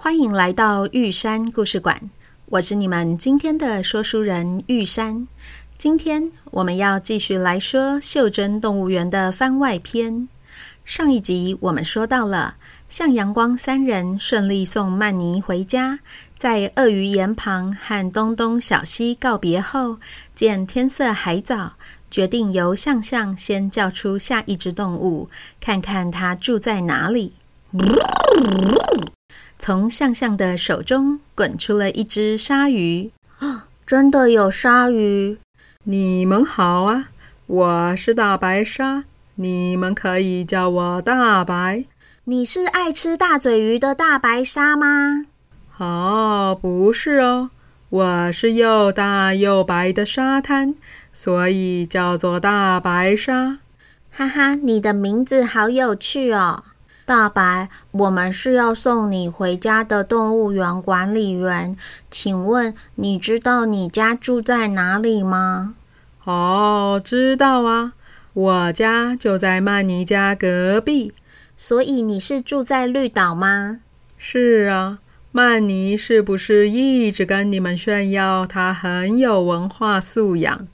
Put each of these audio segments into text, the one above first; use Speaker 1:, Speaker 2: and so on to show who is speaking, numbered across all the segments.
Speaker 1: 欢迎来到玉山故事馆。我是你们今天的说书人玉山。今天我们要继续来说袖珍动物园的番外篇。上一集我们说到了，向阳光三人顺利送曼妮回家，在鳄鱼岩旁和东东、小西告别后，见天色还早。决定由向向先叫出下一只动物，看看它住在哪里。从向向的手中滚出了一只鲨鱼。
Speaker 2: 啊，真的有鲨鱼！
Speaker 3: 你们好啊，我是大白鲨，你们可以叫我大白。
Speaker 2: 你是爱吃大嘴鱼的大白鲨吗？
Speaker 3: 哦，不是哦。我是又大又白的沙滩，所以叫做大白鲨。
Speaker 2: 哈哈，你的名字好有趣哦，大白。我们是要送你回家的动物园管理员，请问你知道你家住在哪里吗？
Speaker 3: 哦，知道啊，我家就在曼尼家隔壁。
Speaker 2: 所以你是住在绿岛吗？
Speaker 3: 是啊。曼尼是不是一直跟你们炫耀他很有文化素养？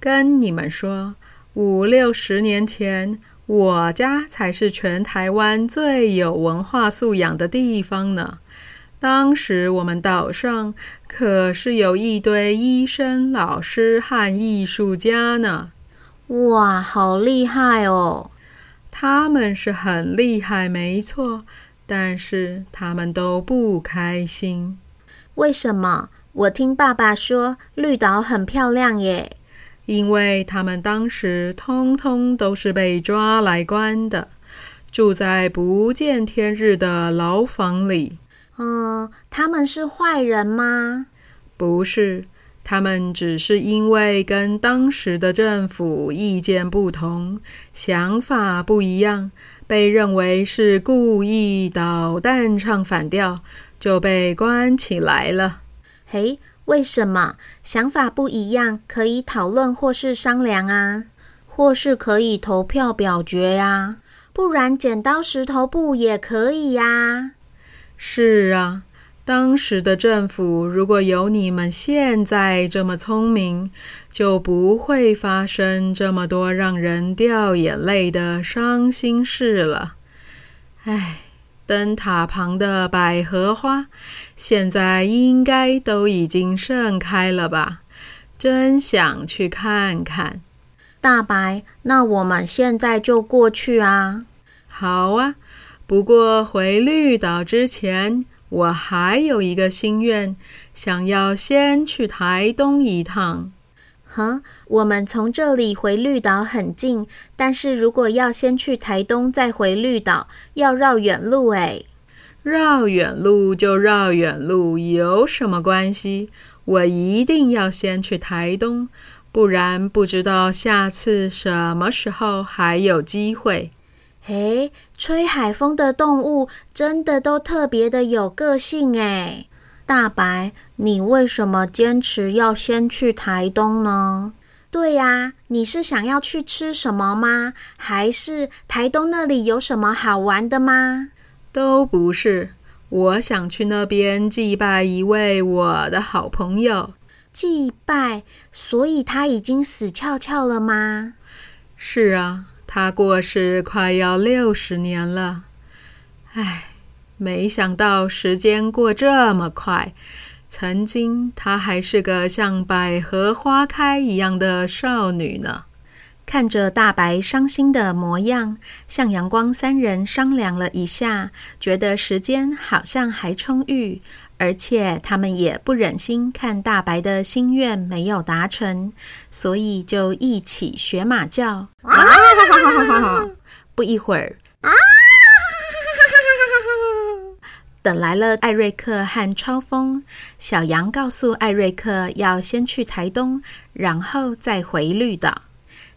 Speaker 3: 跟你们说，五六十年前，我家才是全台湾最有文化素养的地方呢。当时我们岛上可是有一堆医生、老师和艺术家呢。
Speaker 2: 哇，好厉害哦！
Speaker 3: 他们是很厉害，没错。但是他们都不开心，
Speaker 2: 为什么？我听爸爸说绿岛很漂亮耶。
Speaker 3: 因为他们当时通通都是被抓来关的，住在不见天日的牢房里。
Speaker 2: 嗯，他们是坏人吗？
Speaker 3: 不是，他们只是因为跟当时的政府意见不同，想法不一样。被认为是故意捣蛋、唱反调，就被关起来了。
Speaker 2: 嘿，为什么？想法不一样，可以讨论或是商量啊，或是可以投票表决呀，不然剪刀石头布也可以呀。
Speaker 3: 是啊。当时的政府如果有你们现在这么聪明，就不会发生这么多让人掉眼泪的伤心事了。唉，灯塔旁的百合花现在应该都已经盛开了吧？真想去看看。
Speaker 2: 大白，那我们现在就过去啊。
Speaker 3: 好啊，不过回绿岛之前。我还有一个心愿，想要先去台东一趟。
Speaker 2: 哈，我们从这里回绿岛很近，但是如果要先去台东再回绿岛，要绕远路哎。
Speaker 3: 绕远路就绕远路，有什么关系？我一定要先去台东，不然不知道下次什么时候还有机会。
Speaker 2: 诶，吹海风的动物真的都特别的有个性诶。大白，你为什么坚持要先去台东呢？对呀，你是想要去吃什么吗？还是台东那里有什么好玩的吗？
Speaker 3: 都不是，我想去那边祭拜一位我的好朋友。
Speaker 2: 祭拜？所以他已经死翘翘了吗？
Speaker 3: 是啊。他过世快要六十年了，唉，没想到时间过这么快。曾经她还是个像百合花开一样的少女呢。看着大白伤心的模样，向阳光三人商量了一下，觉得时间好像还充裕。而且他们也不忍心看大白的心愿没有达成，所以就一起学马叫。啊、不一会儿，啊、
Speaker 2: 等来了艾瑞克和超风，小羊告诉艾瑞克要先去台东，然后再回绿岛。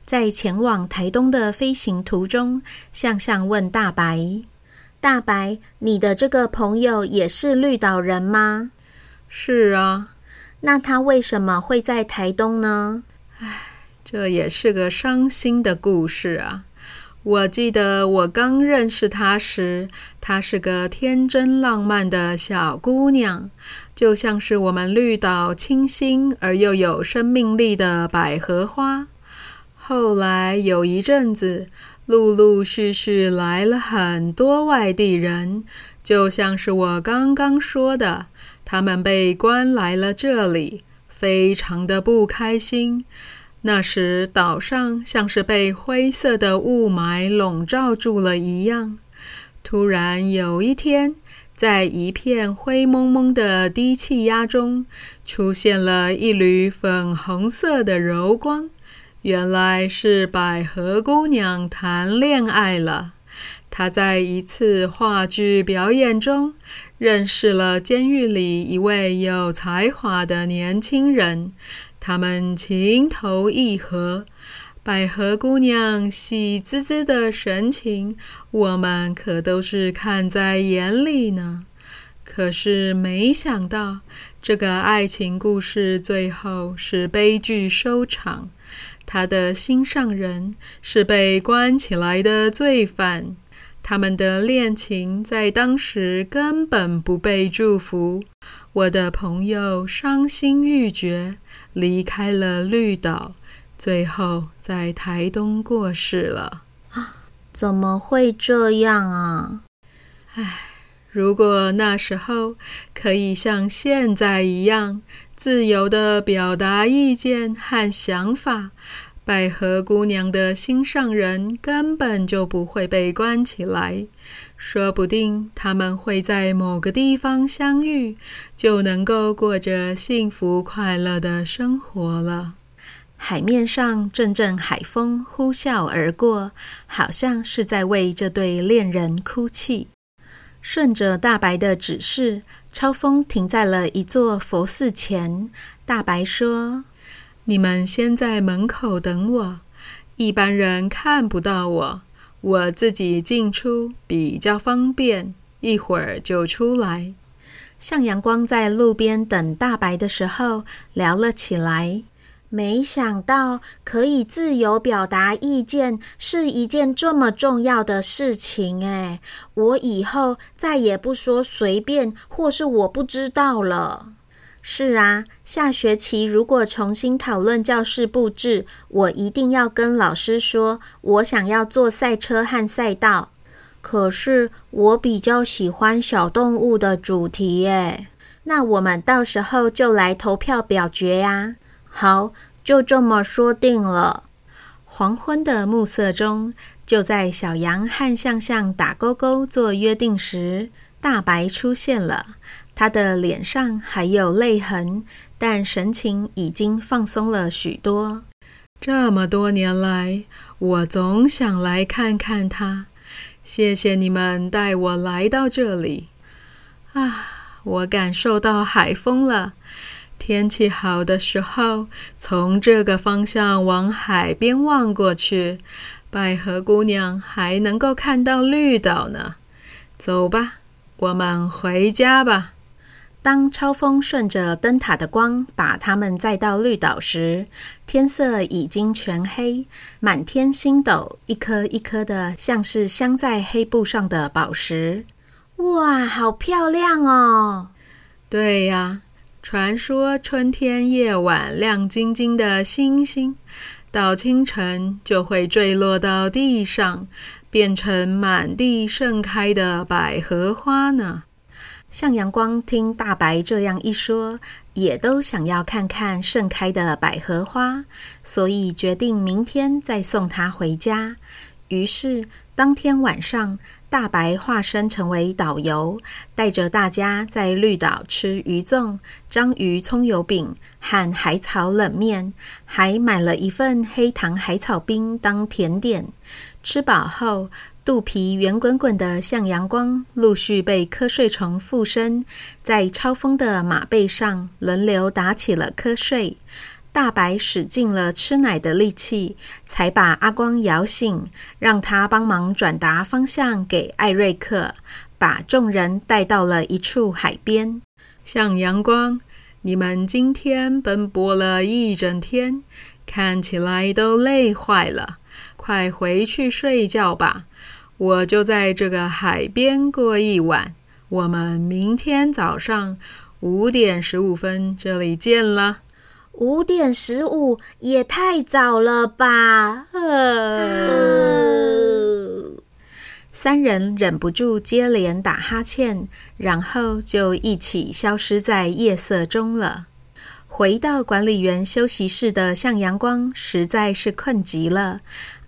Speaker 2: 在前往台东的飞行途中，向向问大白：“
Speaker 4: 大白，你的这个朋友也是绿岛人吗？”“
Speaker 3: 是啊。”“
Speaker 4: 那他为什么会在台东呢？”“
Speaker 3: 唉，这也是个伤心的故事啊。”我记得我刚认识她时，她是个天真浪漫的小姑娘，就像是我们绿岛清新而又有生命力的百合花。后来有一阵子，陆陆续续来了很多外地人，就像是我刚刚说的，他们被关来了这里，非常的不开心。那时，岛上像是被灰色的雾霾笼罩住了一样。突然有一天，在一片灰蒙蒙的低气压中，出现了一缕粉红色的柔光。原来是百合姑娘谈恋爱了。她在一次话剧表演中，认识了监狱里一位有才华的年轻人。他们情投意合，百合姑娘喜滋滋的神情，我们可都是看在眼里呢。可是没想到，这个爱情故事最后是悲剧收场。他的心上人是被关起来的罪犯，他们的恋情在当时根本不被祝福。我的朋友伤心欲绝。离开了绿岛，最后在台东过世了。
Speaker 4: 啊，怎么会这样啊？
Speaker 3: 唉，如果那时候可以像现在一样自由地表达意见和想法，百合姑娘的心上人根本就不会被关起来。说不定他们会在某个地方相遇，就能够过着幸福快乐的生活了。
Speaker 2: 海面上阵阵海风呼啸而过，好像是在为这对恋人哭泣。顺着大白的指示，超风停在了一座佛寺前。大白说：“
Speaker 3: 你们先在门口等我，一般人看不到我。”我自己进出比较方便，一会儿就出来。
Speaker 2: 向阳光在路边等大白的时候聊了起来。
Speaker 4: 没想到可以自由表达意见是一件这么重要的事情哎！我以后再也不说随便或是我不知道了。是啊，下学期如果重新讨论教室布置，我一定要跟老师说，我想要做赛车和赛道。可是我比较喜欢小动物的主题耶。那我们到时候就来投票表决呀。好，就这么说定了。
Speaker 2: 黄昏的暮色中，就在小羊和向向打勾勾做约定时，大白出现了。他的脸上还有泪痕，但神情已经放松了许多。
Speaker 3: 这么多年来，我总想来看看他。谢谢你们带我来到这里。啊，我感受到海风了。天气好的时候，从这个方向往海边望过去，百合姑娘还能够看到绿岛呢。走吧，我们回家吧。
Speaker 2: 当超风顺着灯塔的光把他们载到绿岛时，天色已经全黑，满天星斗一颗一颗的，像是镶在黑布上的宝石。
Speaker 4: 哇，好漂亮哦！
Speaker 3: 对呀，传说春天夜晚亮晶晶的星星，到清晨就会坠落到地上，变成满地盛开的百合花呢。
Speaker 2: 向阳光听大白这样一说，也都想要看看盛开的百合花，所以决定明天再送他回家。于是当天晚上，大白化身成为导游，带着大家在绿岛吃鱼粽、章鱼葱油饼和海草冷面，还买了一份黑糖海草冰当甜点。吃饱后，肚皮圆滚滚的向阳光陆续被瞌睡虫附身，在超丰的马背上轮流打起了瞌睡。大白使尽了吃奶的力气，才把阿光摇醒，让他帮忙转达方向给艾瑞克，把众人带到了一处海边。
Speaker 3: 向阳光，你们今天奔波了一整天，看起来都累坏了，快回去睡觉吧。我就在这个海边过一晚，我们明天早上五点十五分这里见了。
Speaker 4: 五点十五也太早了吧！呃，
Speaker 2: 三人忍不住接连打哈欠，然后就一起消失在夜色中了。回到管理员休息室的向阳光实在是困极了。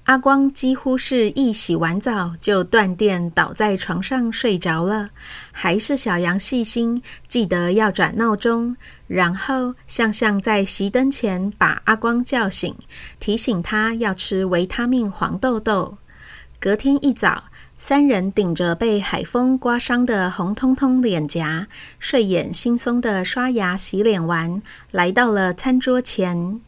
Speaker 2: 阿光几乎是一洗完澡就断电倒在床上睡着了，还是小羊细心记得要转闹钟，然后向向在熄灯前把阿光叫醒，提醒他要吃维他命黄豆豆。隔天一早，三人顶着被海风刮伤的红彤彤脸颊，睡眼惺忪的刷牙洗脸完，来到了餐桌前。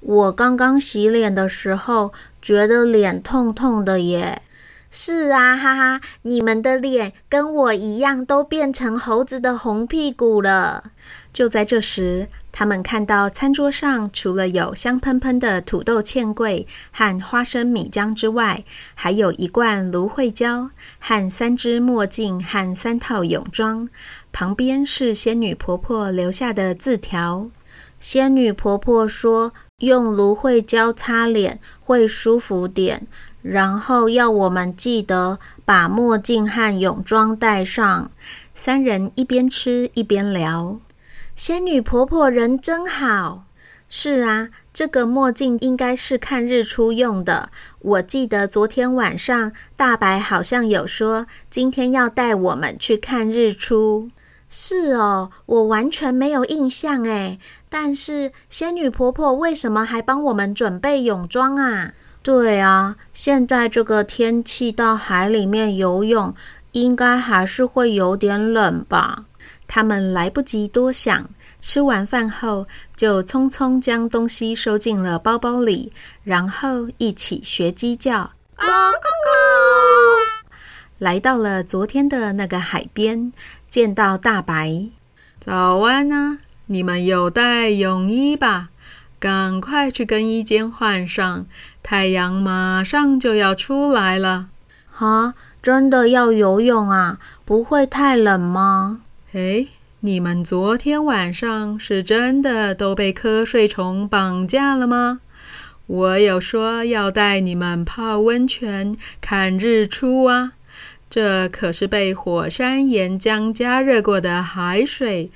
Speaker 4: 我刚刚洗脸的时候，觉得脸痛痛的耶。是啊，哈哈，你们的脸跟我一样，都变成猴子的红屁股了。
Speaker 2: 就在这时，他们看到餐桌上除了有香喷喷的土豆堑桂和花生米浆之外，还有一罐芦荟胶和三只墨镜和三套泳装，旁边是仙女婆婆留下的字条。
Speaker 4: 仙女婆婆说，用芦荟胶擦脸会舒服点，然后要我们记得把墨镜和泳装戴上。
Speaker 2: 三人一边吃一边聊。
Speaker 4: 仙女婆婆人真好。
Speaker 2: 是啊，这个墨镜应该是看日出用的。我记得昨天晚上大白好像有说，今天要带我们去看日出。
Speaker 4: 是哦，我完全没有印象诶。但是仙女婆婆为什么还帮我们准备泳装啊？对啊，现在这个天气到海里面游泳，应该还是会有点冷吧？
Speaker 2: 他们来不及多想，吃完饭后就匆匆将东西收进了包包里，然后一起学鸡叫。咕咕来到了昨天的那个海边，见到大白，
Speaker 3: 早安啊！你们有带泳衣吧？赶快去更衣间换上，太阳马上就要出来了。
Speaker 4: 哈，真的要游泳啊？不会太冷吗？
Speaker 3: 诶，你们昨天晚上是真的都被瞌睡虫绑架了吗？我有说要带你们泡温泉、看日出啊。这可是被火山岩浆加热过的海水，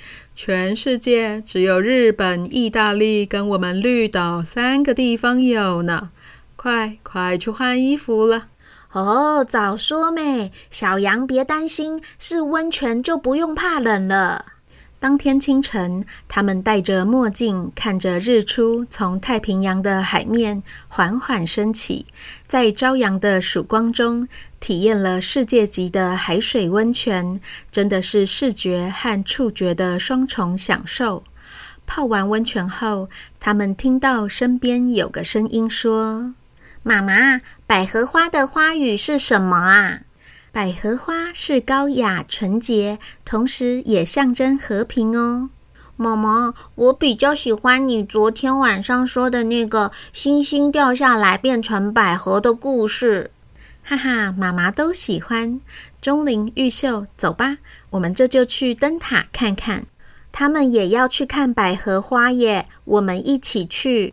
Speaker 3: 全世界只有日本、意大利跟我们绿岛三个地方有呢。快快去换衣服了！
Speaker 4: 哦，早说没，小羊别担心，是温泉就不用怕冷了。
Speaker 2: 当天清晨，他们戴着墨镜，看着日出从太平洋的海面缓缓升起，在朝阳的曙光中，体验了世界级的海水温泉，真的是视觉和触觉的双重享受。泡完温泉后，他们听到身边有个声音说：“
Speaker 4: 妈妈，百合花的花语是什么啊？”
Speaker 2: 百合花是高雅纯洁，同时也象征和平哦。
Speaker 4: 妈妈，我比较喜欢你昨天晚上说的那个星星掉下来变成百合的故事。
Speaker 2: 哈哈，妈妈都喜欢。钟灵、玉秀，走吧，我们这就去灯塔看看。
Speaker 4: 他们也要去看百合花耶，我们一起去。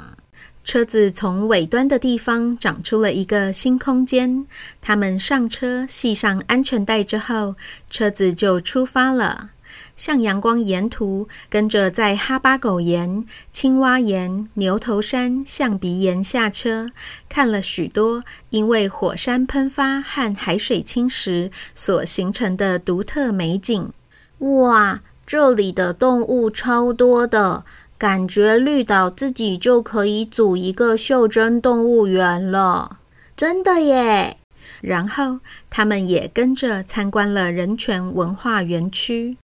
Speaker 2: 车子从尾端的地方长出了一个新空间。他们上车，系上安全带之后，车子就出发了。向阳光沿途跟着在哈巴狗岩、青蛙岩、牛头山、象鼻岩下车，看了许多因为火山喷发和海水侵蚀所形成的独特美景。
Speaker 4: 哇，这里的动物超多的！感觉绿岛自己就可以组一个袖珍动物园了，真的耶！
Speaker 2: 然后他们也跟着参观了人权文化园区。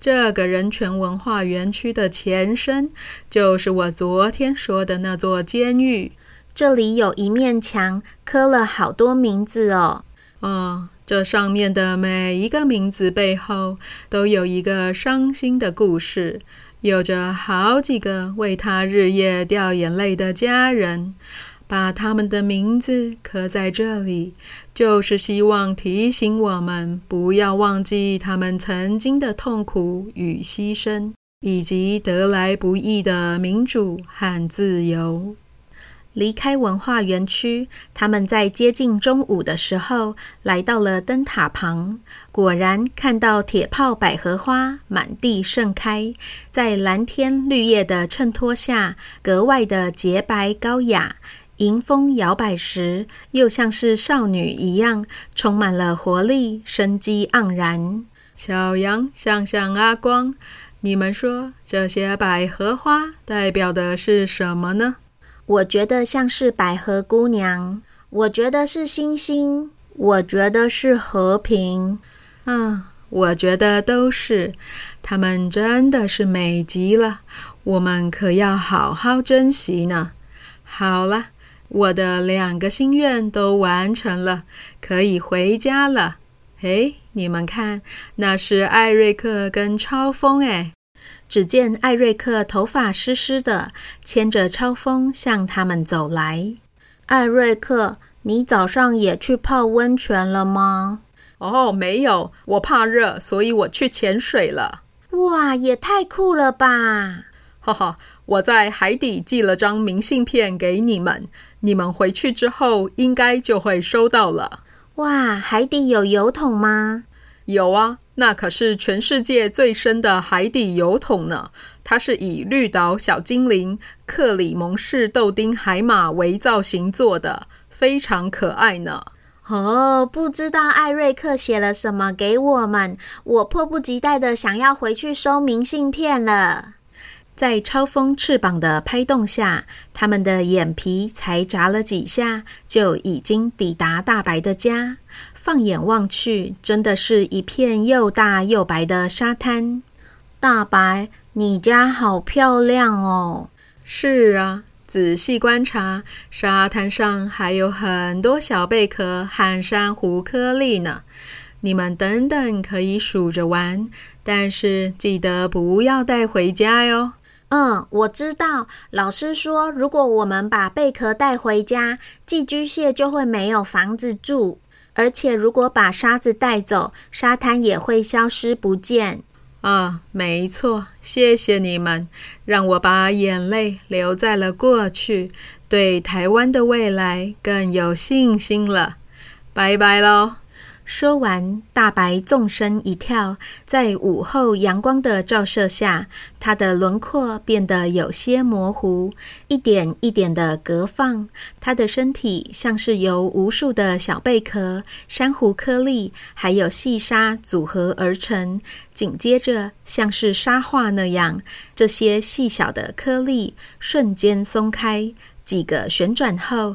Speaker 3: 这个人权文化园区的前身就是我昨天说的那座监狱。
Speaker 4: 这里有一面墙刻了好多名字哦。
Speaker 3: 哦，这上面的每一个名字背后都有一个伤心的故事。有着好几个为他日夜掉眼泪的家人，把他们的名字刻在这里，就是希望提醒我们不要忘记他们曾经的痛苦与牺牲，以及得来不易的民主和自由。
Speaker 2: 离开文化园区，他们在接近中午的时候来到了灯塔旁。果然看到铁炮百合花满地盛开，在蓝天绿叶的衬托下，格外的洁白高雅。迎风摇摆时，又像是少女一样，充满了活力，生机盎然。
Speaker 3: 小羊、向向、阿光，你们说这些百合花代表的是什么呢？
Speaker 4: 我觉得像是百合姑娘，我觉得是星星，我觉得是和平，
Speaker 3: 嗯，我觉得都是，它们真的是美极了，我们可要好好珍惜呢。好了，我的两个心愿都完成了，可以回家了。诶，你们看，那是艾瑞克跟超风诶。
Speaker 2: 只见艾瑞克头发湿湿的，牵着超风向他们走来。
Speaker 4: 艾瑞克，你早上也去泡温泉了吗？
Speaker 3: 哦，没有，我怕热，所以我去潜水了。
Speaker 4: 哇，也太酷了吧！
Speaker 3: 哈哈，我在海底寄了张明信片给你们，你们回去之后应该就会收到了。
Speaker 4: 哇，海底有油桶吗？
Speaker 3: 有啊。那可是全世界最深的海底油桶呢！它是以绿岛小精灵克里蒙氏豆丁海马为造型做的，非常可爱呢。
Speaker 4: 哦，不知道艾瑞克写了什么给我们，我迫不及待的想要回去收明信片了。
Speaker 2: 在超风翅膀的拍动下，他们的眼皮才眨了几下，就已经抵达大白的家。放眼望去，真的是一片又大又白的沙滩。
Speaker 4: 大白，你家好漂亮哦！
Speaker 3: 是啊，仔细观察，沙滩上还有很多小贝壳和珊瑚颗粒呢。你们等等可以数着玩，但是记得不要带回家哟。
Speaker 4: 嗯，我知道。老师说，如果我们把贝壳带回家，寄居蟹就会没有房子住。而且，如果把沙子带走，沙滩也会消失不见。
Speaker 3: 啊，没错。谢谢你们，让我把眼泪留在了过去，对台湾的未来更有信心了。拜拜喽。
Speaker 2: 说完，大白纵身一跳，在午后阳光的照射下，它的轮廓变得有些模糊，一点一点的隔放。它的身体像是由无数的小贝壳、珊瑚颗粒还有细沙组合而成。紧接着，像是沙画那样，这些细小的颗粒瞬间松开，几个旋转后。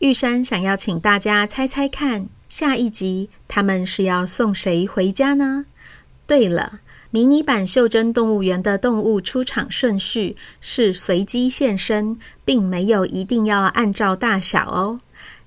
Speaker 2: 玉山想要请大家猜猜看，下一集他们是要送谁回家呢？对了，迷你版袖珍动物园的动物出场顺序是随机现身，并没有一定要按照大小哦。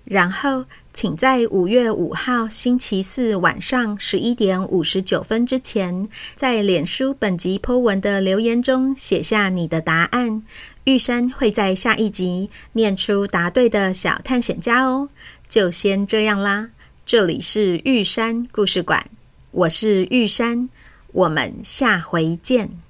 Speaker 2: 然后，请在五月五号星期四晚上十一点五十九分之前，在脸书本集 po 文的留言中写下你的答案。玉山会在下一集念出答对的小探险家哦。就先这样啦，这里是玉山故事馆，我是玉山，我们下回见。